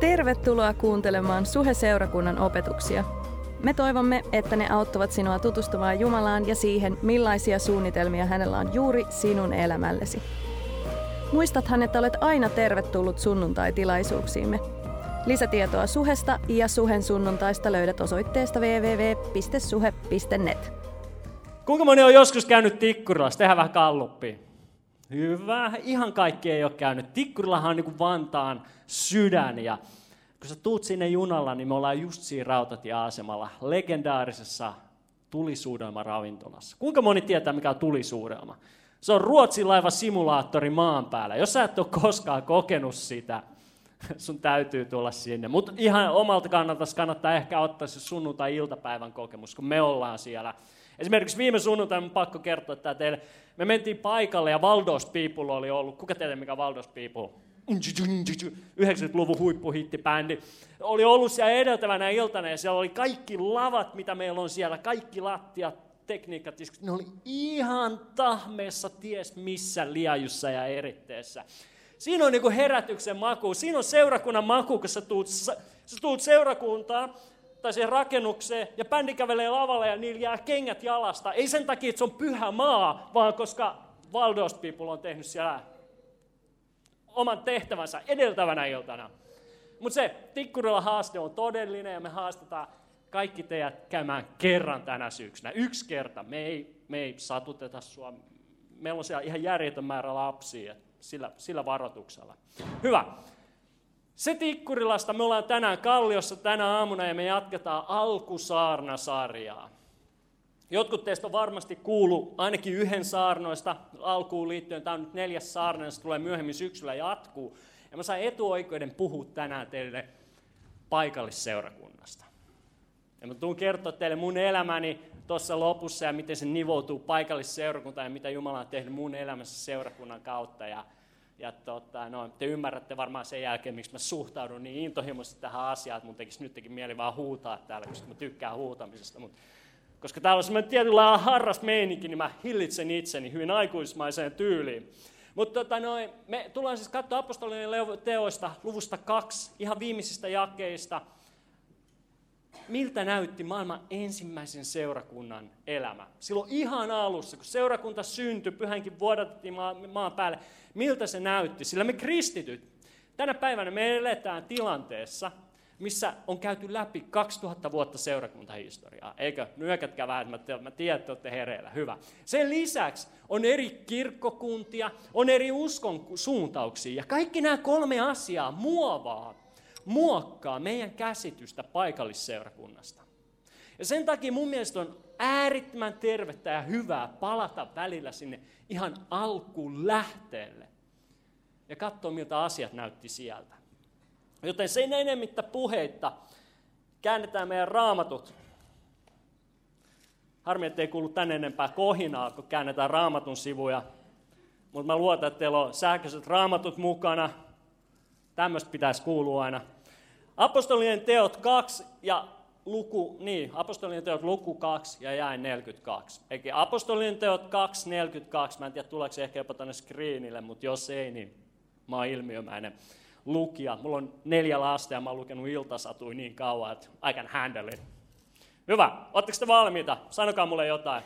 Tervetuloa kuuntelemaan Suhe-seurakunnan opetuksia. Me toivomme, että ne auttavat sinua tutustumaan Jumalaan ja siihen, millaisia suunnitelmia hänellä on juuri sinun elämällesi. Muistathan, että olet aina tervetullut sunnuntai-tilaisuuksiimme. Lisätietoa Suhesta ja Suhen sunnuntaista löydät osoitteesta www.suhe.net. Kuinka moni on joskus käynyt Tikkurilassa? Tehdään vähän kalluppia. Hyvä. Ihan kaikki ei ole käynyt. Tikkurilahan on niin kuin Vantaan sydän ja kun sä tuut sinne junalla, niin me ollaan just siinä rautatieasemalla, legendaarisessa tulisuudelma ravintolassa. Kuinka moni tietää, mikä on tulisuudelma? Se on Ruotsin laiva simulaattori maan päällä. Jos sä et ole koskaan kokenut sitä, sun täytyy tulla sinne. Mutta ihan omalta kannalta kannattaa ehkä ottaa se sunnuntai-iltapäivän kokemus, kun me ollaan siellä. Esimerkiksi viime sunnuntaina on pakko kertoa tämä teille. Me mentiin paikalle ja Valdos People oli ollut. Kuka tiedä, mikä Valdos People? 90-luvun huippuhittibändi. Oli ollut siellä edeltävänä iltana ja siellä oli kaikki lavat, mitä meillä on siellä, kaikki lattiat, tekniikat, ne oli ihan tahmeessa ties missä liajussa ja eritteessä. Siinä on niin herätyksen maku, siinä on seurakunnan maku, kun sä tuut, sä tuut seurakuntaan, tai siihen rakennukseen, ja bändi kävelee lavalle ja niillä jää kengät jalasta. Ei sen takia, että se on pyhä maa, vaan koska Valdos People on tehnyt siellä oman tehtävänsä edeltävänä iltana. Mutta se Tikkurilla haaste on todellinen ja me haastetaan kaikki teidät käymään kerran tänä syksynä. Yksi kerta. Me ei, me ei satuteta sua. Meillä on siellä ihan järjetön määrä lapsia sillä, sillä varoituksella. Hyvä. Se Tikkurilasta me ollaan tänään Kalliossa tänä aamuna ja me jatketaan alkusaarnasarjaa. Jotkut teistä on varmasti kuullut ainakin yhden saarnoista alkuun liittyen. Tämä on nyt neljäs saarna, se tulee myöhemmin syksyllä jatkuu. Ja mä sain etuoikeuden puhua tänään teille paikallisseurakunnasta. Ja mä tuun kertoa teille mun elämäni tuossa lopussa ja miten se nivoutuu paikallisseurakuntaan ja mitä Jumala on tehnyt mun elämässä seurakunnan kautta. Ja, ja tota, no, te ymmärrätte varmaan sen jälkeen, miksi mä suhtaudun niin intohimoisesti tähän asiaan, että mun tekisi nytkin mieli vaan huutaa täällä, koska mä tykkään huutamisesta. Mutta koska täällä on semmoinen tietynlainen harras meininki, niin mä hillitsen itseni hyvin aikuismaiseen tyyliin. Mutta tota noin, me tullaan siis katsoa apostolien teoista luvusta kaksi, ihan viimeisistä jakeista, miltä näytti maailman ensimmäisen seurakunnan elämä. Silloin ihan alussa, kun seurakunta syntyi, pyhänkin vuodatettiin maan päälle, miltä se näytti. Sillä me kristityt, tänä päivänä me eletään tilanteessa, missä on käyty läpi 2000 vuotta seurakuntahistoriaa. Eikö? Nyökätkää vähän, että mä tiedän, että olette hereillä. Hyvä. Sen lisäksi on eri kirkkokuntia, on eri uskon suuntauksia. Ja kaikki nämä kolme asiaa muovaa, muokkaa meidän käsitystä paikallisseurakunnasta. Ja sen takia mun mielestä on äärittömän tervettä ja hyvää palata välillä sinne ihan alkuun lähteelle ja katsoa, miltä asiat näytti sieltä. Joten sen enemmittä puheitta käännetään meidän raamatut. Harmi, ettei kuulu tänne enempää kohinaa, kun käännetään raamatun sivuja. Mutta mä luotan, että teillä on sähköiset raamatut mukana. Tämmöistä pitäisi kuulua aina. Apostolien teot 2 ja luku, niin, apostolien teot luku 2 ja jäi 42. Eikä apostolien teot 2, 42, mä en tiedä tuleeko se ehkä jopa tänne screenille, mutta jos ei, niin mä oon ilmiömäinen lukija. Mulla on neljä lasta ja mä oon lukenut iltasatui niin kauan, että I can handle it. Hyvä. Oletteko te valmiita? Sanokaa mulle jotain.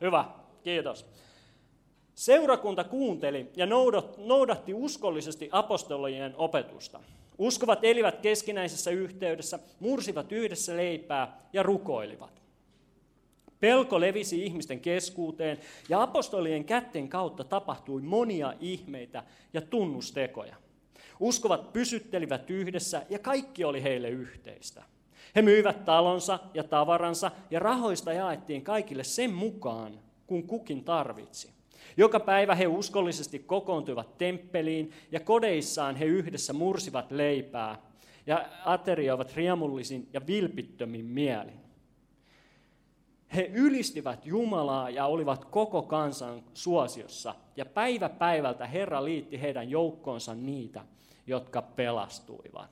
Hyvä. Kiitos. Seurakunta kuunteli ja noudatti uskollisesti apostolien opetusta. Uskovat elivät keskinäisessä yhteydessä, mursivat yhdessä leipää ja rukoilivat. Pelko levisi ihmisten keskuuteen ja apostolien kätten kautta tapahtui monia ihmeitä ja tunnustekoja. Uskovat pysyttelivät yhdessä ja kaikki oli heille yhteistä. He myivät talonsa ja tavaransa ja rahoista jaettiin kaikille sen mukaan, kun kukin tarvitsi. Joka päivä he uskollisesti kokoontuivat temppeliin ja kodeissaan he yhdessä mursivat leipää ja aterioivat riemullisin ja vilpittömin mielin. He ylistivät Jumalaa ja olivat koko kansan suosiossa, ja päivä päivältä Herra liitti heidän joukkoonsa niitä, jotka pelastuivat.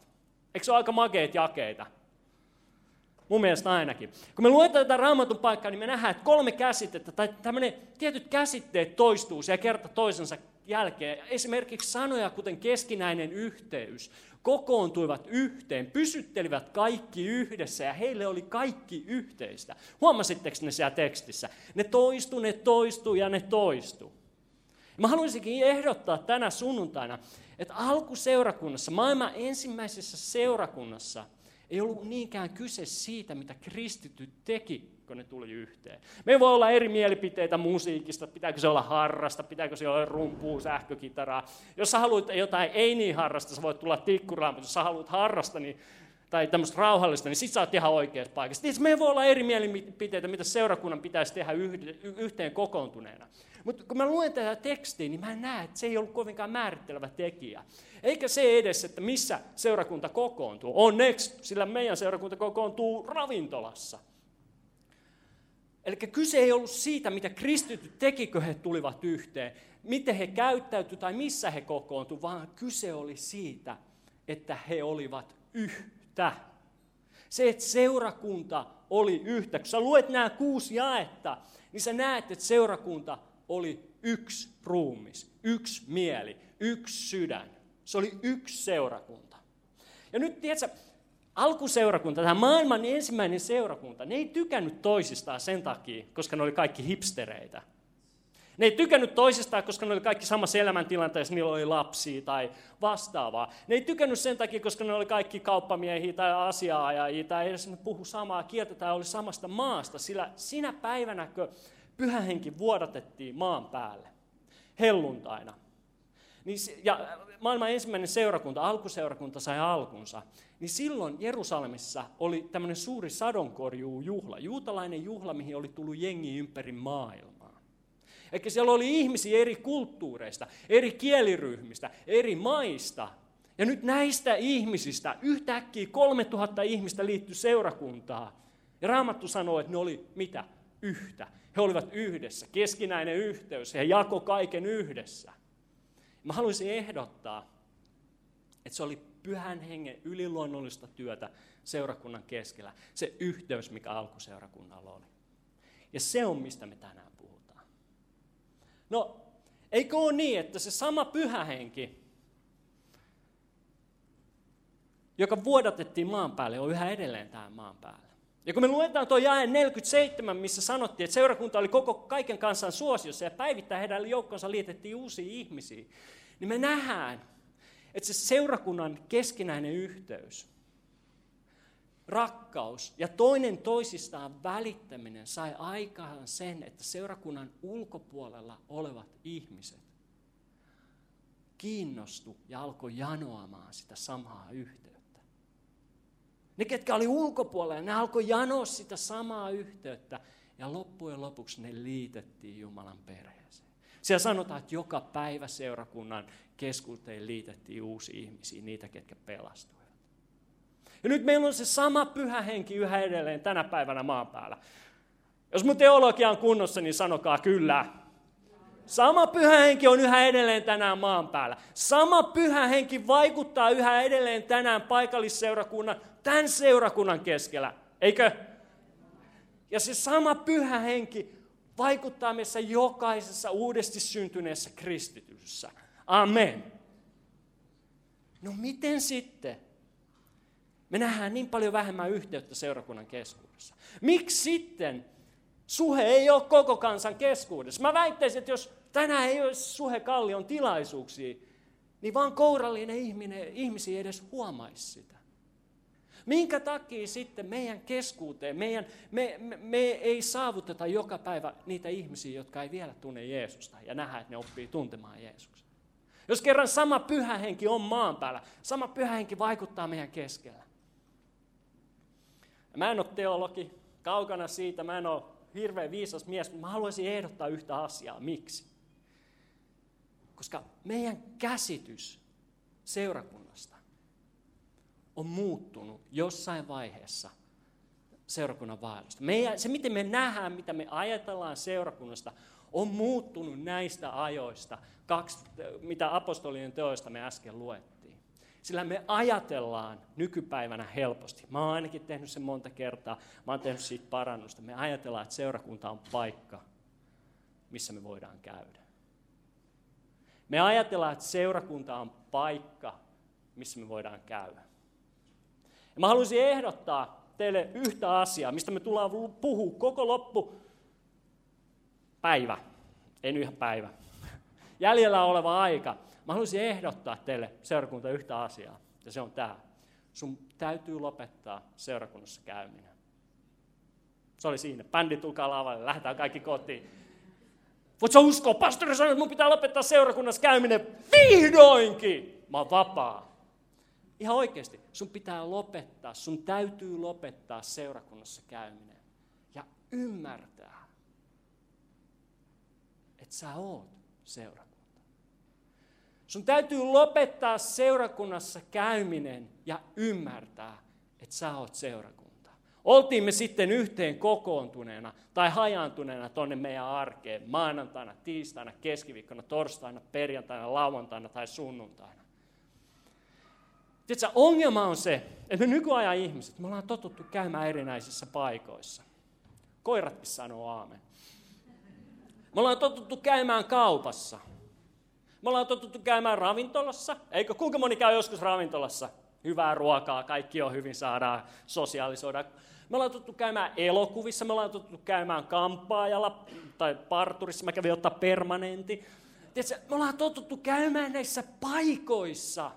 Eikö se ole aika makeet jakeita? Mun mielestä ainakin. Kun me luetaan tätä raamatun paikkaa, niin me nähdään, että kolme käsitettä tai tämmöinen tietyt käsitteet toistuu siellä kerta toisensa jälkeen esimerkiksi sanoja kuten keskinäinen yhteys kokoontuivat yhteen, pysyttelivät kaikki yhdessä ja heille oli kaikki yhteistä. Huomasitteko ne siellä tekstissä? Ne toistu, ne toistu ja ne toistu. Mä haluaisinkin ehdottaa tänä sunnuntaina, että alkuseurakunnassa, maailman ensimmäisessä seurakunnassa, ei ollut niinkään kyse siitä, mitä kristityt teki, kun ne tuli yhteen. Me voi olla eri mielipiteitä musiikista, pitääkö se olla harrasta, pitääkö se olla rumpua, sähkökitaraa. Jos sä haluat jotain ei niin harrasta, sä voit tulla tikkuraan, mutta jos sä haluat harrasta, niin tai tämmöistä rauhallista, niin sit sä oot ihan oikeassa paikassa. Tietysti me voi olla eri mielipiteitä, mitä seurakunnan pitäisi tehdä yhteen kokoontuneena. Mutta kun mä luen tätä tekstiä, niin mä näen, että se ei ollut kovinkaan määrittelevä tekijä. Eikä se edes, että missä seurakunta kokoontuu. Onneksi, sillä meidän seurakunta kokoontuu ravintolassa. Eli kyse ei ollut siitä, mitä kristityt tekikö he tulivat yhteen, miten he käyttäytyivät tai missä he kokoontuivat, vaan kyse oli siitä, että he olivat yhtä. Se, että seurakunta oli yhtä. Kun sä luet nämä kuusi jaetta, niin sä näet, että seurakunta oli yksi ruumis, yksi mieli, yksi sydän. Se oli yksi seurakunta. Ja nyt, tiedätkö, alkuseurakunta, tämä maailman ensimmäinen seurakunta, ne ei tykännyt toisistaan sen takia, koska ne oli kaikki hipstereitä. Ne ei tykännyt toisistaan, koska ne oli kaikki samassa elämäntilanteessa, niillä oli lapsia tai vastaavaa. Ne ei tykännyt sen takia, koska ne oli kaikki kauppamiehiä tai asiaajajia tai edes ne puhu samaa kieltä tai oli samasta maasta. Sillä sinä päivänä, kun pyhähenki vuodatettiin maan päälle, helluntaina, niin, ja maailman ensimmäinen seurakunta, alkuseurakunta sai alkunsa, niin silloin Jerusalemissa oli tämmöinen suuri sadonkorjuujuhla, juutalainen juhla, mihin oli tullut jengi ympäri maailmaa. Eli siellä oli ihmisiä eri kulttuureista, eri kieliryhmistä, eri maista. Ja nyt näistä ihmisistä yhtäkkiä 3000 ihmistä liittyi seurakuntaan. Ja Raamattu sanoi, että ne oli mitä? Yhtä. He olivat yhdessä, keskinäinen yhteys. He jako kaiken yhdessä. Mä haluaisin ehdottaa, että se oli pyhän hengen yliluonnollista työtä seurakunnan keskellä. Se yhteys, mikä alkuseurakunnalla oli. Ja se on, mistä me tänään puhutaan. No, eikö ole niin, että se sama pyhä henki, joka vuodatettiin maan päälle, on yhä edelleen tähän maan päällä. Ja kun me luetaan tuo jae 47, missä sanottiin, että seurakunta oli koko kaiken kansan suosiossa ja päivittäin heidän joukkonsa liitettiin uusia ihmisiä, niin me nähdään, että se seurakunnan keskinäinen yhteys, rakkaus ja toinen toisistaan välittäminen sai aikaan sen, että seurakunnan ulkopuolella olevat ihmiset kiinnostu ja alkoi janoamaan sitä samaa yhteyttä. Ne, ketkä oli ulkopuolella, ne alkoi janoa sitä samaa yhteyttä ja loppujen lopuksi ne liitettiin Jumalan perheeseen. Siellä sanotaan, että joka päivä seurakunnan keskuuteen liitettiin uusi ihmisiä, niitä, ketkä pelastuivat. Ja nyt meillä on se sama pyhä henki yhä edelleen tänä päivänä maan päällä. Jos mun teologia on kunnossa, niin sanokaa kyllä. Sama pyhä henki on yhä edelleen tänään maan päällä. Sama pyhä henki vaikuttaa yhä edelleen tänään paikallisseurakunnan, tämän seurakunnan keskellä. Eikö? Ja se sama pyhä henki vaikuttaa meissä jokaisessa uudesti syntyneessä kristityssä. Amen. No miten sitten? Me nähdään niin paljon vähemmän yhteyttä seurakunnan keskuudessa. Miksi sitten suhe ei ole koko kansan keskuudessa? Mä väittäisin, että jos tänään ei olisi suhe kallion tilaisuuksia, niin vaan kourallinen ihminen, ihmisiä edes huomaisi sitä. Minkä takia sitten meidän keskuuteen, meidän, me, me, me ei saavuteta joka päivä niitä ihmisiä, jotka ei vielä tunne Jeesusta ja nähdä, että ne oppii tuntemaan Jeesuksen? Jos kerran sama pyhä henki on maan päällä, sama pyhä henki vaikuttaa meidän keskellä. Mä en ole teologi, kaukana siitä, mä en ole hirveän viisas mies, mutta mä haluaisin ehdottaa yhtä asiaa. Miksi? Koska meidän käsitys seurakunnasta on muuttunut jossain vaiheessa seurakunnan vaellusta. Meidän, se, miten me nähdään, mitä me ajatellaan seurakunnasta, on muuttunut näistä ajoista, kaksi, mitä apostolien teoista me äsken luettiin. Sillä me ajatellaan nykypäivänä helposti. Mä oon ainakin tehnyt sen monta kertaa. Mä oon tehnyt siitä parannusta. Me ajatellaan, että seurakunta on paikka, missä me voidaan käydä. Me ajatellaan, että seurakunta on paikka, missä me voidaan käydä. Ja mä haluaisin ehdottaa teille yhtä asiaa, mistä me tullaan puhua koko loppu päivä, en yhä päivä, jäljellä oleva aika. Mä haluaisin ehdottaa teille seurakunta yhtä asiaa, ja se on tämä. Sun täytyy lopettaa seurakunnassa käyminen. Se oli siinä. Bändi tulkaa lavalle, lähdetään kaikki kotiin. Voit sä uskoa, pastori sanoi, että mun pitää lopettaa seurakunnassa käyminen. Vihdoinkin! Mä oon vapaa. Ihan oikeasti, sun pitää lopettaa, sun täytyy lopettaa seurakunnassa käyminen. Ja ymmärtää, että sä oot seurakunta. Sun täytyy lopettaa seurakunnassa käyminen ja ymmärtää, että sä oot seurakunta. Oltiin me sitten yhteen kokoontuneena tai hajaantuneena tonne meidän arkeen maanantaina, tiistaina, keskiviikkona, torstaina, perjantaina, lauantaina tai sunnuntaina. Tiedätkö, ongelma on se, että me nykyajan ihmiset, me ollaan totuttu käymään erinäisissä paikoissa. Koiratkin sanoo aamen. Me ollaan totuttu käymään kaupassa. Me ollaan totuttu käymään ravintolassa. Eikö kuinka moni käy joskus ravintolassa? Hyvää ruokaa, kaikki on hyvin, saadaan sosiaalisoida. Me ollaan totuttu käymään elokuvissa, me ollaan totuttu käymään kampaajalla tai parturissa, mä kävin ottaa permanentti. Tiedätkö, me ollaan totuttu käymään näissä paikoissa.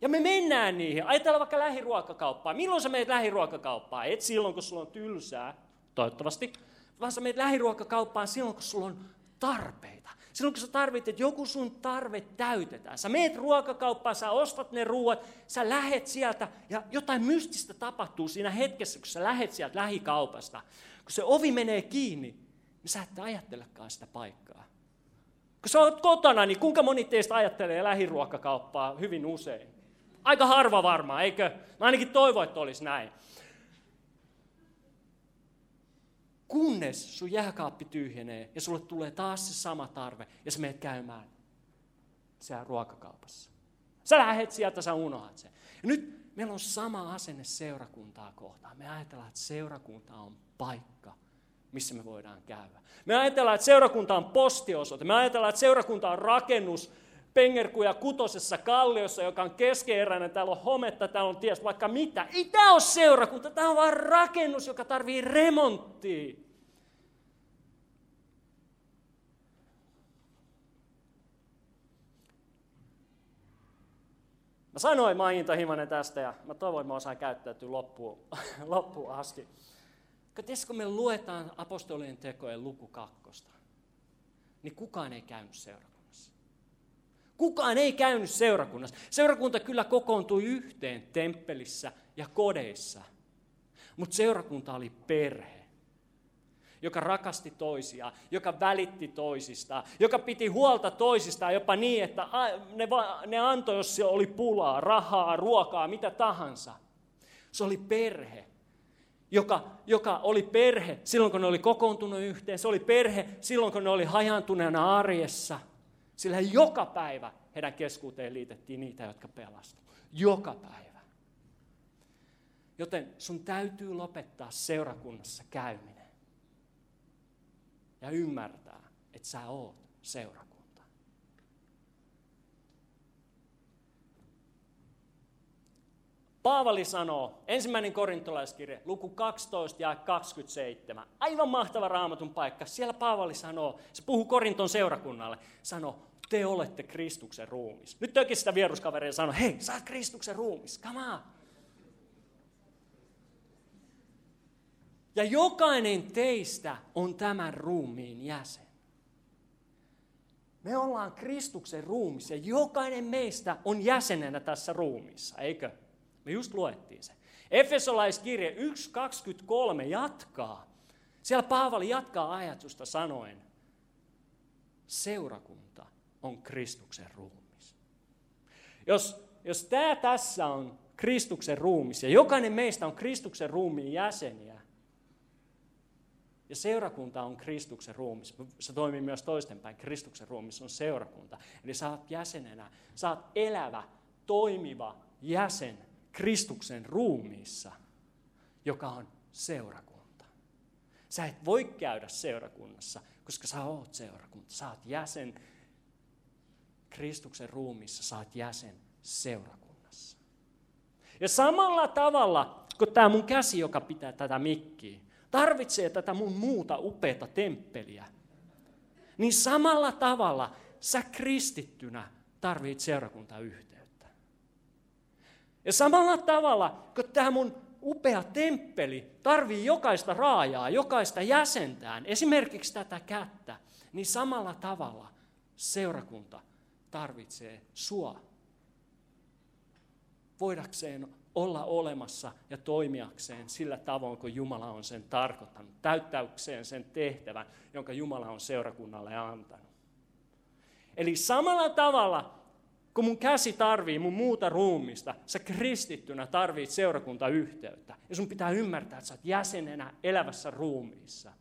Ja me mennään niihin. Ajatellaan vaikka lähiruokakauppaa. Milloin sä meet lähiruokakauppaan? Et silloin, kun sulla on tylsää, toivottavasti, vaan sä meet lähiruokakauppaan silloin, kun sulla on tarpeita. Silloin kun sä tarvitset, että joku sun tarve täytetään. Sä meet ruokakauppaan, sä ostat ne ruoat, sä lähet sieltä ja jotain mystistä tapahtuu siinä hetkessä, kun sä lähet sieltä lähikaupasta. Kun se ovi menee kiinni, niin sä et ajattelekaan sitä paikkaa. Kun sä oot kotona, niin kuinka moni teistä ajattelee lähiruokakauppaa hyvin usein? Aika harva varmaan, eikö? Mä ainakin toivon, että olisi näin. Kunnes sun jääkaappi tyhjenee ja sulle tulee taas se sama tarve ja sä menet käymään siellä ruokakaupassa. Sä lähet sieltä, sä unohat sen. Ja nyt meillä on sama asenne seurakuntaa kohtaan. Me ajatellaan, että seurakunta on paikka, missä me voidaan käydä. Me ajatellaan, että seurakunta on postiosoite. Me ajatellaan, että seurakunta on rakennus, Pengerkuja kutosessa kalliossa, joka on keskeeräinen, täällä on hometta, täällä on ties vaikka mitä. Ei tämä ole seurakunta, tämä on vain rakennus, joka tarvii remonttia. Mä sanoin mainintahimanen tästä ja mä toivoin, että mä osaan käyttäytyä loppuun, loppuun asti. kun me luetaan apostolien tekojen luku kakkosta, niin kukaan ei käynyt seurakuntaa. Kukaan ei käynyt seurakunnassa. Seurakunta kyllä kokoontui yhteen temppelissä ja kodeissa. Mutta seurakunta oli perhe, joka rakasti toisia, joka välitti toisista, joka piti huolta toisistaan jopa niin, että ne, ne antoi, jos se oli pulaa, rahaa, ruokaa, mitä tahansa. Se oli perhe, joka, joka oli perhe silloin, kun ne oli kokoontunut yhteen. Se oli perhe silloin, kun ne oli hajantuneena arjessa – sillä joka päivä heidän keskuuteen liitettiin niitä, jotka pelastuivat. Joka päivä. Joten sun täytyy lopettaa seurakunnassa käyminen. Ja ymmärtää, että sä oot seurakunta. Paavali sanoo, ensimmäinen korintolaiskirje, luku 12 ja 27. Aivan mahtava raamatun paikka. Siellä Paavali sanoo, se puhuu Korinton seurakunnalle, sanoo, te olette Kristuksen ruumis. Nyt tökin sitä vieruskaveria sanoi, hei, sä oot Kristuksen ruumis, come on. Ja jokainen teistä on tämän ruumiin jäsen. Me ollaan Kristuksen ruumis ja jokainen meistä on jäsenenä tässä ruumissa, eikö? Me just luettiin se. Efesolaiskirje 1.23 jatkaa. Siellä Paavali jatkaa ajatusta sanoen, seurakunta on Kristuksen ruumis. Jos, jos tämä tässä on Kristuksen ruumis ja jokainen meistä on Kristuksen ruumiin jäseniä, ja seurakunta on Kristuksen ruumis. Se toimii myös toistenpäin. Kristuksen ruumis on seurakunta. Eli oot jäsenenä, oot elävä, toimiva jäsen Kristuksen ruumiissa, joka on seurakunta. Sä et voi käydä seurakunnassa, koska sä oot seurakunta. Sä oot jäsen Kristuksen ruumissa sä oot jäsen seurakunnassa. Ja samalla tavalla, kun tämä mun käsi, joka pitää tätä mikkiä, tarvitsee tätä mun muuta upeata temppeliä, niin samalla tavalla sä kristittynä tarvitset seurakuntayhteyttä. Ja samalla tavalla, kun tämä mun upea temppeli tarvii jokaista raajaa, jokaista jäsentään, esimerkiksi tätä kättä, niin samalla tavalla seurakunta tarvitsee sua. Voidakseen olla olemassa ja toimijakseen sillä tavoin, kun Jumala on sen tarkoittanut, täyttäykseen sen tehtävän, jonka Jumala on seurakunnalle antanut. Eli samalla tavalla, kun mun käsi tarvii mun muuta ruumista, sä kristittynä tarvit seurakuntayhteyttä. Ja sun pitää ymmärtää, että sä oot jäsenenä elävässä ruumiissa.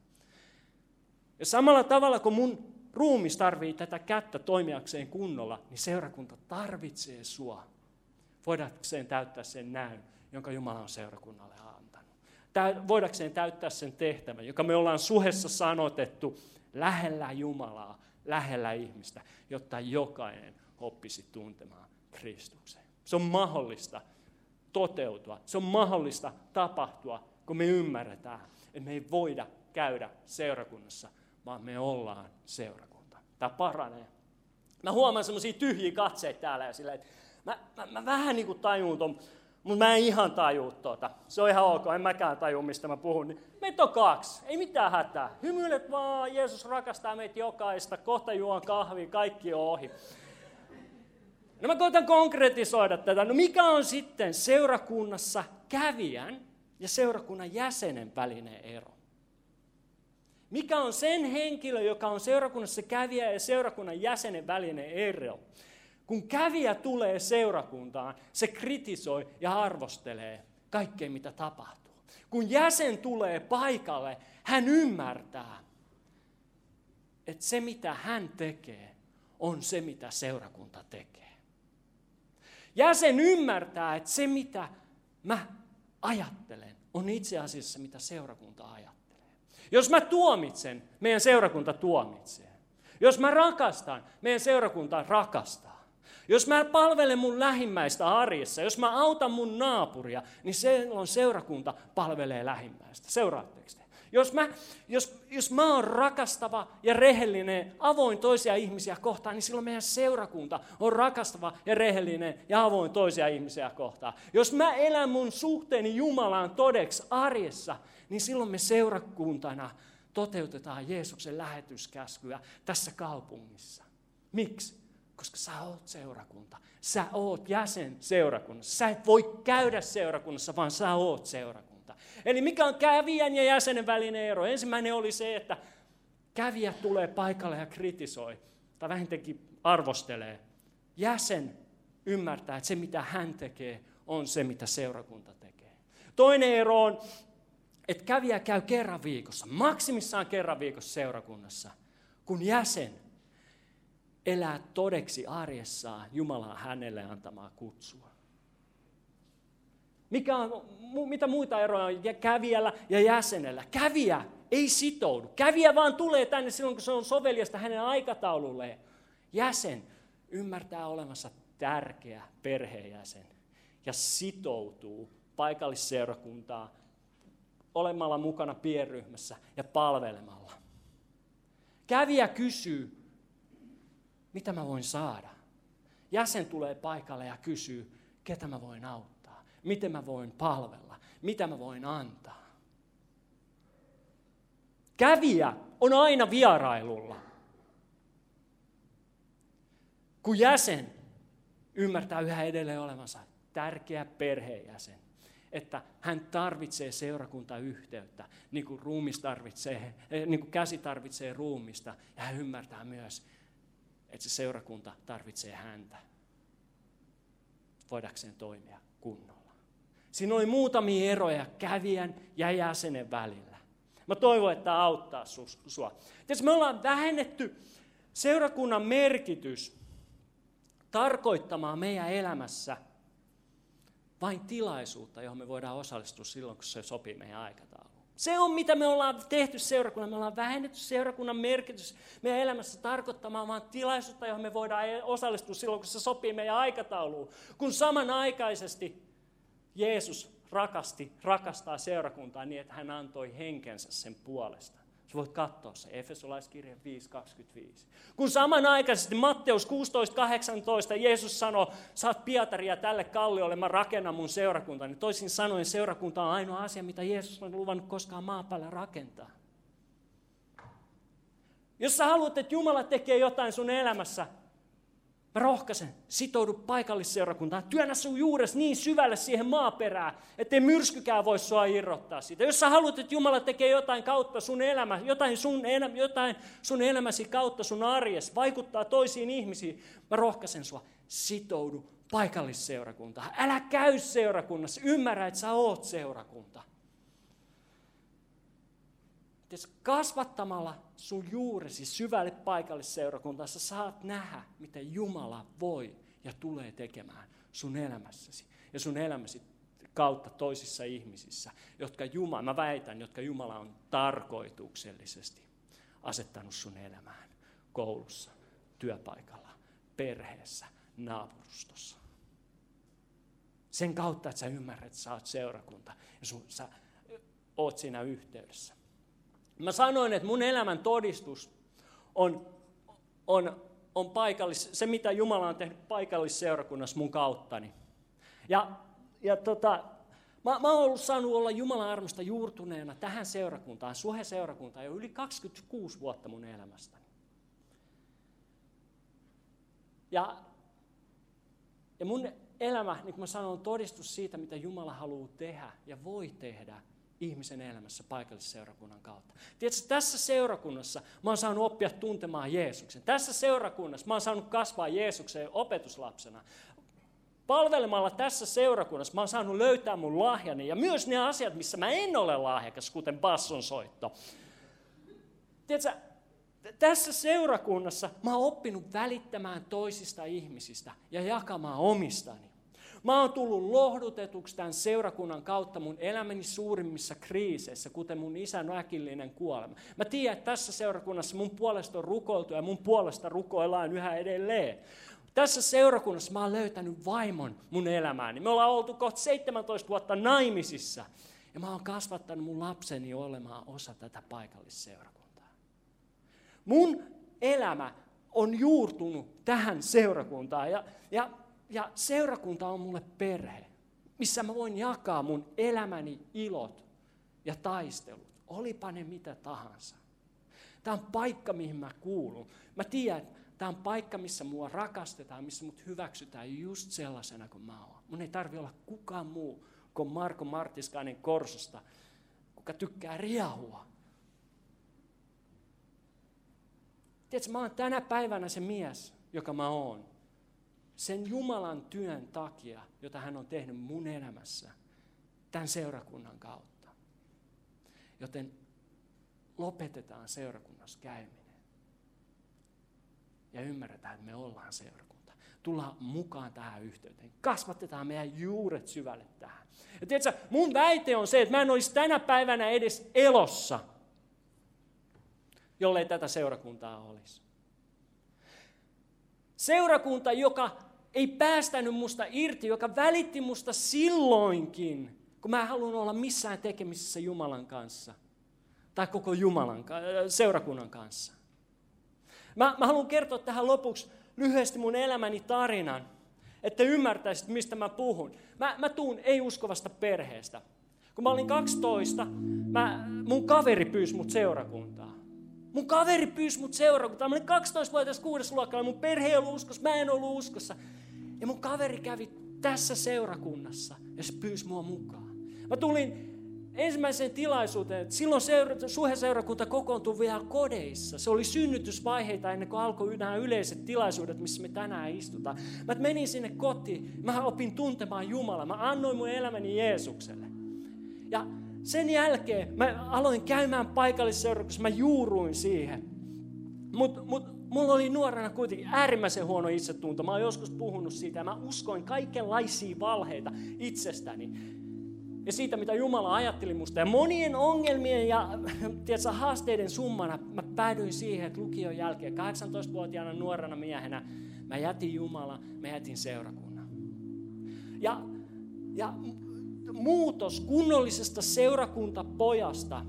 Ja samalla tavalla, kun mun ruumis tarvii tätä kättä toimijakseen kunnolla, niin seurakunta tarvitsee sua voidakseen täyttää sen näyn, jonka Jumala on seurakunnalle antanut. Voidakseen täyttää sen tehtävän, joka me ollaan suhessa sanotettu lähellä Jumalaa, lähellä ihmistä, jotta jokainen oppisi tuntemaan Kristuksen. Se on mahdollista toteutua. Se on mahdollista tapahtua, kun me ymmärretään, että me ei voida käydä seurakunnassa, vaan me ollaan seurakunta. Tämä paranee. Mä huomaan semmoisia tyhjiä katseita täällä ja sillä, että mä, mä, mä vähän niin kuin tajun ton, mutta mä en ihan tajua tuota. Se on ihan ok, en mäkään tajua, mistä mä puhun. Niin meitä on kaksi, ei mitään hätää. Hymyilet vaan, Jeesus rakastaa meitä jokaista, kohta juon kahvi, kaikki on ohi. No mä koitan konkretisoida tätä. No mikä on sitten seurakunnassa kävijän ja seurakunnan jäsenen välinen ero? Mikä on sen henkilö, joka on seurakunnassa kävijä ja seurakunnan jäsenen välinen ero? Kun kävijä tulee seurakuntaan, se kritisoi ja arvostelee kaikkea, mitä tapahtuu. Kun jäsen tulee paikalle, hän ymmärtää, että se, mitä hän tekee, on se, mitä seurakunta tekee. Jäsen ymmärtää, että se, mitä mä ajattelen, on itse asiassa, mitä seurakunta ajattelee. Jos mä tuomitsen, meidän seurakunta tuomitsee. Jos mä rakastan, meidän seurakunta rakastaa. Jos mä palvelen mun lähimmäistä arjessa, jos mä autan mun naapuria, niin silloin seurakunta palvelee lähimmäistä. Seuraatteko te? Jos mä, jos, jos mä oon rakastava ja rehellinen, avoin toisia ihmisiä kohtaan, niin silloin meidän seurakunta on rakastava ja rehellinen ja avoin toisia ihmisiä kohtaan. Jos mä elän mun suhteeni Jumalaan todeksi arjessa, niin silloin me seurakuntana toteutetaan Jeesuksen lähetyskäskyä tässä kaupungissa. Miksi? Koska sä oot seurakunta. Sä oot jäsen seurakunnassa. Sä et voi käydä seurakunnassa, vaan sä oot seurakunta. Eli mikä on kävijän ja jäsenen välinen ero? Ensimmäinen oli se, että kävijä tulee paikalle ja kritisoi, tai vähintäänkin arvostelee. Jäsen ymmärtää, että se mitä hän tekee, on se mitä seurakunta tekee. Toinen ero on, että kävijä käy kerran viikossa, maksimissaan kerran viikossa seurakunnassa, kun jäsen elää todeksi arjessaan Jumalan hänelle antamaa kutsua. Mikä on, mitä muita eroja on kävijällä ja jäsenellä? Kävijä ei sitoudu. Kävijä vaan tulee tänne silloin, kun se on soveliasta hänen aikataululleen. Jäsen ymmärtää olemassa tärkeä perheenjäsen ja sitoutuu paikallisseurakuntaa olemalla mukana pienryhmässä ja palvelemalla. Kävijä kysyy, mitä mä voin saada? Jäsen tulee paikalle ja kysyy, ketä mä voin auttaa, miten mä voin palvella, mitä mä voin antaa. Kävijä on aina vierailulla. Kun jäsen ymmärtää yhä edelleen olevansa tärkeä perheenjäsen, että hän tarvitsee seurakuntayhteyttä, niin kuin, ruumis tarvitsee, eh, niin kuin käsi tarvitsee ruumista, ja hän ymmärtää myös, että se seurakunta tarvitsee häntä voidakseen toimia kunnolla. Siinä oli muutamia eroja kävijän ja jäsenen välillä. Mä toivon, että tämä auttaa sua. Tietysti me ollaan vähennetty seurakunnan merkitys tarkoittamaan meidän elämässä vain tilaisuutta, johon me voidaan osallistua silloin, kun se sopii meidän aikatauluun. Se on, mitä me ollaan tehty seurakunnan. Me ollaan vähennetty seurakunnan merkitys meidän elämässä tarkoittamaan vaan tilaisuutta, johon me voidaan osallistua silloin, kun se sopii meidän aikatauluun. Kun samanaikaisesti Jeesus rakasti, rakastaa seurakuntaa niin, että hän antoi henkensä sen puolesta. Sä voit katsoa se, Efesolaiskirja 5.25. Kun samanaikaisesti Matteus 16.18 Jeesus sanoi, saat Pietaria tälle kalliolle, mä rakennan mun seurakunta. Niin toisin sanoen seurakunta on ainoa asia, mitä Jeesus on luvannut koskaan maan rakentaa. Jos sä haluat, että Jumala tekee jotain sun elämässä, Mä rohkaisen, sitoudu paikallisseurakuntaan, työnnä sun juures niin syvälle siihen maaperään, ettei myrskykään voi sua irrottaa siitä. Jos sä haluat, että Jumala tekee jotain kautta sun elämä, jotain sun, elämä, jotain sun elämäsi kautta sun arjes, vaikuttaa toisiin ihmisiin, mä rohkaisen sua, sitoudu paikallisseurakuntaan. Älä käy seurakunnassa, ymmärrä, että sä oot seurakunta. Kasvattamalla sun juuresi syvälle paikallisseurakuntaan, sä saat nähdä, mitä Jumala voi ja tulee tekemään sun elämässäsi ja sun elämäsi kautta toisissa ihmisissä, jotka Jumala, mä väitän, jotka Jumala on tarkoituksellisesti asettanut sun elämään koulussa, työpaikalla, perheessä, naapurustossa. Sen kautta, että sä ymmärrät, että sä oot seurakunta ja sun, sä oot siinä yhteydessä. Mä sanoin, että mun elämän todistus on, on, on paikallis, se, mitä Jumala on tehnyt paikallisseurakunnassa mun kauttani. Ja, ja tota, mä, mä oon ollut saanut olla Jumalan armosta juurtuneena tähän seurakuntaan, Suhe-seurakuntaan, jo yli 26 vuotta mun elämästäni. Ja, ja mun elämä, niin kuin mä sanon, on todistus siitä, mitä Jumala haluaa tehdä ja voi tehdä ihmisen elämässä paikallisseurakunnan kautta. Tiedätkö, tässä seurakunnassa mä oon saanut oppia tuntemaan Jeesuksen. Tässä seurakunnassa mä oon saanut kasvaa Jeesuksen opetuslapsena. Palvelemalla tässä seurakunnassa mä oon saanut löytää mun lahjani ja myös ne asiat, missä mä en ole lahjakas, kuten bassonsoitto. Tiedätkö, tässä seurakunnassa mä oon oppinut välittämään toisista ihmisistä ja jakamaan omistani. Mä oon tullut lohdutetuksi tämän seurakunnan kautta mun elämäni suurimmissa kriiseissä, kuten mun isän äkillinen kuolema. Mä tiedän, että tässä seurakunnassa mun puolesta on rukoiltu ja mun puolesta rukoillaan yhä edelleen. Tässä seurakunnassa mä oon löytänyt vaimon mun elämääni. Me ollaan oltu kohta 17 vuotta naimisissa. Ja mä oon kasvattanut mun lapseni olemaan osa tätä paikallisseurakuntaa. Mun elämä on juurtunut tähän seurakuntaan. Ja, ja ja seurakunta on mulle perhe, missä mä voin jakaa mun elämäni ilot ja taistelut, olipa ne mitä tahansa. Tämä on paikka, mihin mä kuulun. Mä tiedän, että tämä on paikka, missä mua rakastetaan, missä mut hyväksytään just sellaisena kuin mä oon. Mun ei tarvi olla kukaan muu kuin Marko Martiskainen Korsosta, kuka tykkää riahua. Tiedätkö, mä oon tänä päivänä se mies, joka mä oon sen Jumalan työn takia, jota hän on tehnyt mun elämässä, tämän seurakunnan kautta. Joten lopetetaan seurakunnassa käyminen. Ja ymmärretään, että me ollaan seurakunta. Tullaan mukaan tähän yhteyteen. Kasvatetaan meidän juuret syvälle tähän. Ja tiedätkö, mun väite on se, että mä en olisi tänä päivänä edes elossa, jollei tätä seurakuntaa olisi. Seurakunta, joka ei päästänyt musta irti, joka välitti musta silloinkin, kun mä haluan olla missään tekemisissä Jumalan kanssa. Tai koko Jumalan, seurakunnan kanssa. Mä, mä haluan kertoa tähän lopuksi lyhyesti mun elämäni tarinan, että ymmärtäisit, mistä mä puhun. Mä, mä tuun ei-uskovasta perheestä. Kun mä olin 12, mä, mun kaveri pyysi mut seurakuntaa. Mun kaveri pyysi mut seurakuntaan. Mä olin 12-vuotias kuudes luokkalla, mun perhe ei ollut uskossa, mä en ollut uskossa. Ja mun kaveri kävi tässä seurakunnassa ja se pyysi mua mukaan. Mä tulin ensimmäiseen tilaisuuteen, että silloin seura, suheseurakunta kokoontui vielä kodeissa. Se oli synnytysvaiheita ennen kuin alkoi nämä yleiset tilaisuudet, missä me tänään istutaan. Mä menin sinne kotiin, mä opin tuntemaan Jumalaa, mä annoin mun elämäni Jeesukselle. Ja sen jälkeen mä aloin käymään paikallisseurakunnassa, mä juuruin siihen. Mutta mut, Mulla oli nuorena kuitenkin äärimmäisen huono itsetunto. Mä oon joskus puhunut siitä ja mä uskoin kaikenlaisia valheita itsestäni. ja siitä, mitä Jumala ajatteli musta. Ja monien ongelmien ja tiedätkö, haasteiden summana mä päädyin siihen, että lukion jälkeen 18-vuotiaana nuorena miehenä mä jätin Jumala, mä jätin seurakunnan. Ja, ja muutos kunnollisesta seurakuntapojasta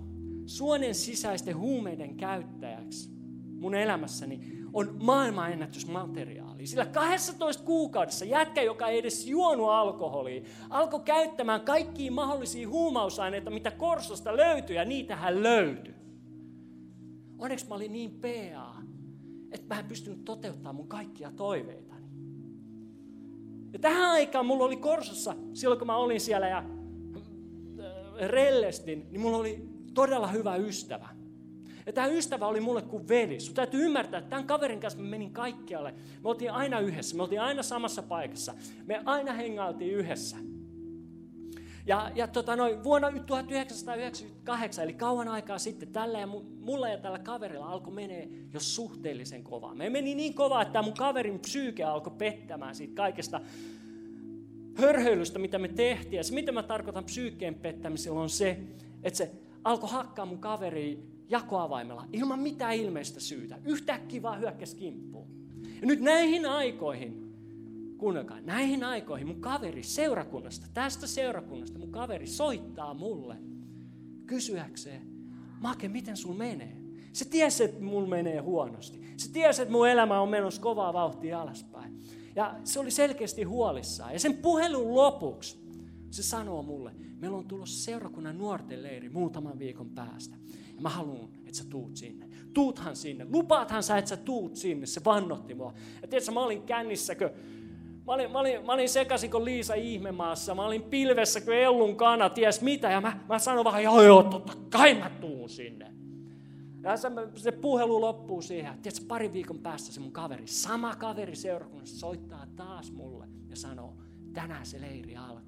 suonen sisäisten huumeiden käyttäjäksi mun elämässäni on maailmanennätysmateriaali. Sillä 12 kuukaudessa jätkä, joka ei edes juonut alkoholia, alkoi käyttämään kaikkia mahdollisia huumausaineita, mitä Korsosta löytyi, ja niitähän löytyi. Onneksi mä olin niin PA, että mä en pystynyt toteuttamaan mun kaikkia toiveitani. Ja tähän aikaan mulla oli Korsossa, silloin kun mä olin siellä ja äh, rellestin, niin mulla oli todella hyvä ystävä. Ja tämä ystävä oli mulle kuin veli. Sun täytyy ymmärtää, että tämän kaverin kanssa mä menin kaikkialle. Me oltiin aina yhdessä, me oltiin aina samassa paikassa. Me aina hengailtiin yhdessä. Ja, ja tota noin, vuonna 1998, eli kauan aikaa sitten, tällä ja mulla ja tällä kaverilla alkoi menee jo suhteellisen kovaa. Me meni niin kovaa, että mun kaverin psyyke alkoi pettämään siitä kaikesta hörhöilystä, mitä me tehtiin. Ja se, mitä mä tarkoitan psyykkeen pettämisellä, on se, että se alkoi hakkaa mun kaveri jakoavaimella ilman mitään ilmeistä syytä. Yhtäkkiä vaan hyökkäsi kimppuun. Ja nyt näihin aikoihin, kuunnelkaa, näihin aikoihin mun kaveri seurakunnasta, tästä seurakunnasta mun kaveri soittaa mulle kysyäkseen, Make, miten sul menee? Se tiesi, että mulla menee huonosti. Se tiesi, että mun elämä on menossa kovaa vauhtia alaspäin. Ja se oli selkeästi huolissaan. Ja sen puhelun lopuksi se sanoo mulle, meillä on tulossa seurakunnan nuorten leiri muutaman viikon päästä. Ja mä haluan, että sä tuut sinne. Tuuthan sinne. Lupaathan sä, että sä tuut sinne. Se vannotti mua. Ja tiedätkö, mä olin kännissäkö. Mä olin, mä olin, mä olin sekaisin kuin Liisa Ihmemaassa. Mä olin pilvessä kuin Ellun kana, ties mitä. Ja mä, mä sanoin vaan, joo joo, totta kai mä tuun sinne. Ja se, se puhelu loppuu siihen. Tiedätkö, pari viikon päästä se mun kaveri, sama kaveri seurakunnassa, soittaa taas mulle ja sanoo, tänään se leiri alkaa.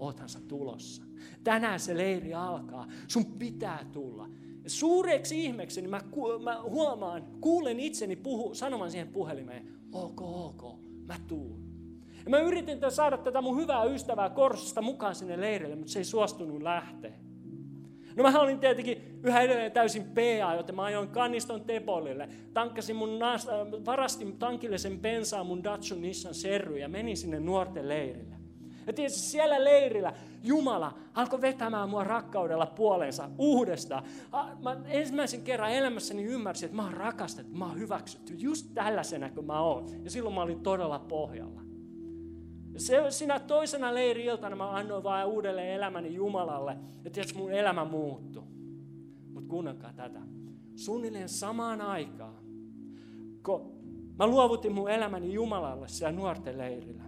Oothan sä tulossa. Tänään se leiri alkaa. Sun pitää tulla. Ja suureksi ihmeeksi niin mä, mä huomaan, kuulen itseni puhu, sanomaan siihen puhelimeen, ok, ok, mä tuun. Ja mä yritin saada tätä mun hyvää ystävää Korsosta mukaan sinne leirille, mutta se ei suostunut lähteä. No mä olin tietenkin yhä edelleen täysin PA, joten mä ajoin kanniston Tepolille. Tankkasin mun nas, äh, varastin tankille sen bensaan mun Datsun Nissan Serry ja menin sinne nuorten leirille. Ja tietysti siellä leirillä Jumala alkoi vetämään mua rakkaudella puoleensa uudestaan. Mä ensimmäisen kerran elämässäni ymmärsin, että mä oon rakastettu, mä oon hyväksytty just tällaisena kuin mä oon. Ja silloin mä olin todella pohjalla. Ja se, sinä toisena leiri-iltana mä annoin vain uudelleen elämäni Jumalalle. Ja tietysti mun elämä muuttui. Mutta kuunnelkaa tätä. Suunnilleen samaan aikaan, kun mä luovutin mun elämäni Jumalalle siellä nuorten leirillä,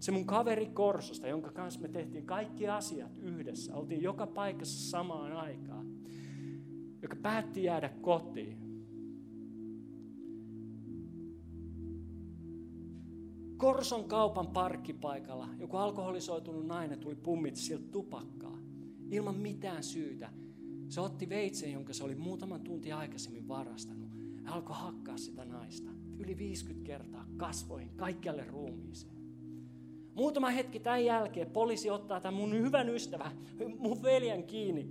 se mun kaveri Korsosta, jonka kanssa me tehtiin kaikki asiat yhdessä, oltiin joka paikassa samaan aikaan, joka päätti jäädä kotiin. Korson kaupan parkkipaikalla joku alkoholisoitunut nainen tuli pummit siltä tupakkaa ilman mitään syytä. Se otti veitsen, jonka se oli muutaman tunti aikaisemmin varastanut. Ja alkoi hakkaa sitä naista. Yli 50 kertaa kasvoihin, kaikkialle ruumiiseen. Muutama hetki tämän jälkeen poliisi ottaa tämän mun hyvän ystävän, mun veljen kiinni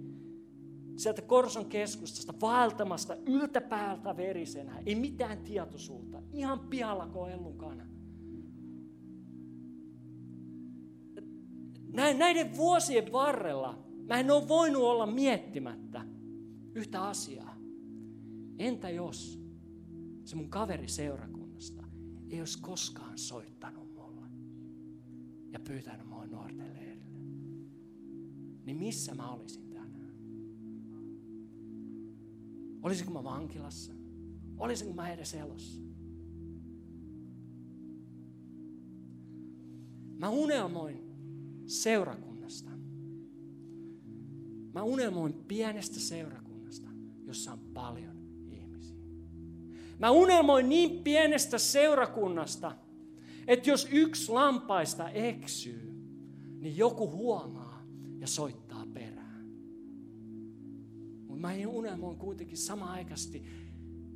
sieltä Korson keskustasta, vaeltamasta yltäpäältä verisenä. Ei mitään tietoisuutta, ihan pihalla koellun kana. Näiden vuosien varrella mä en ole voinut olla miettimättä yhtä asiaa. Entä jos se mun kaveri seurakunnasta ei olisi koskaan soittanut ja pyytänyt mua nuorten leirille. Niin missä mä olisin tänään? Olisinko mä vankilassa? Olisinko mä edes elossa? Mä unelmoin seurakunnasta. Mä unelmoin pienestä seurakunnasta, jossa on paljon ihmisiä. Mä unelmoin niin pienestä seurakunnasta, että jos yksi lampaista eksyy, niin joku huomaa ja soittaa perään. Mutta mä unelmoin kuitenkin samaaikaisesti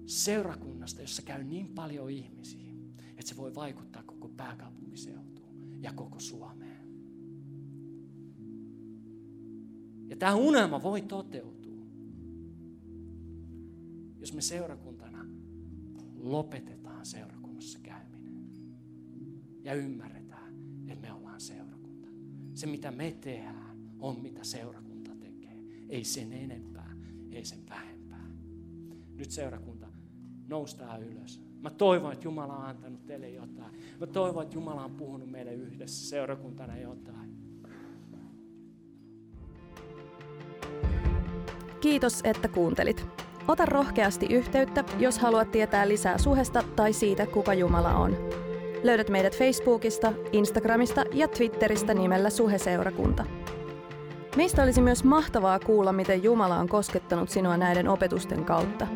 seurakunnasta, jossa käy niin paljon ihmisiä, että se voi vaikuttaa koko pääkaupunkiseutuun ja koko Suomeen. Ja tämä unelma voi toteutua, jos me seurakuntana lopetetaan käyminen ja ymmärretään, että me ollaan seurakunta. Se mitä me tehdään on mitä seurakunta tekee. Ei sen enempää, ei sen vähempää. Nyt seurakunta, noustaa ylös. Mä toivon, että Jumala on antanut teille jotain. Mä toivon, että Jumala on puhunut meille yhdessä seurakuntana jotain. Kiitos, että kuuntelit. Ota rohkeasti yhteyttä, jos haluat tietää lisää suhesta tai siitä, kuka Jumala on. Löydät meidät Facebookista, Instagramista ja Twitteristä nimellä Suheseurakunta. Meistä olisi myös mahtavaa kuulla, miten Jumala on koskettanut sinua näiden opetusten kautta.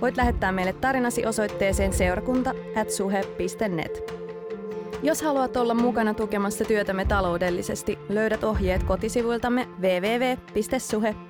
Voit lähettää meille tarinasi osoitteeseen seurakunta.suhe.net. Jos haluat olla mukana tukemassa työtämme taloudellisesti, löydät ohjeet kotisivuiltamme www.suhe.net.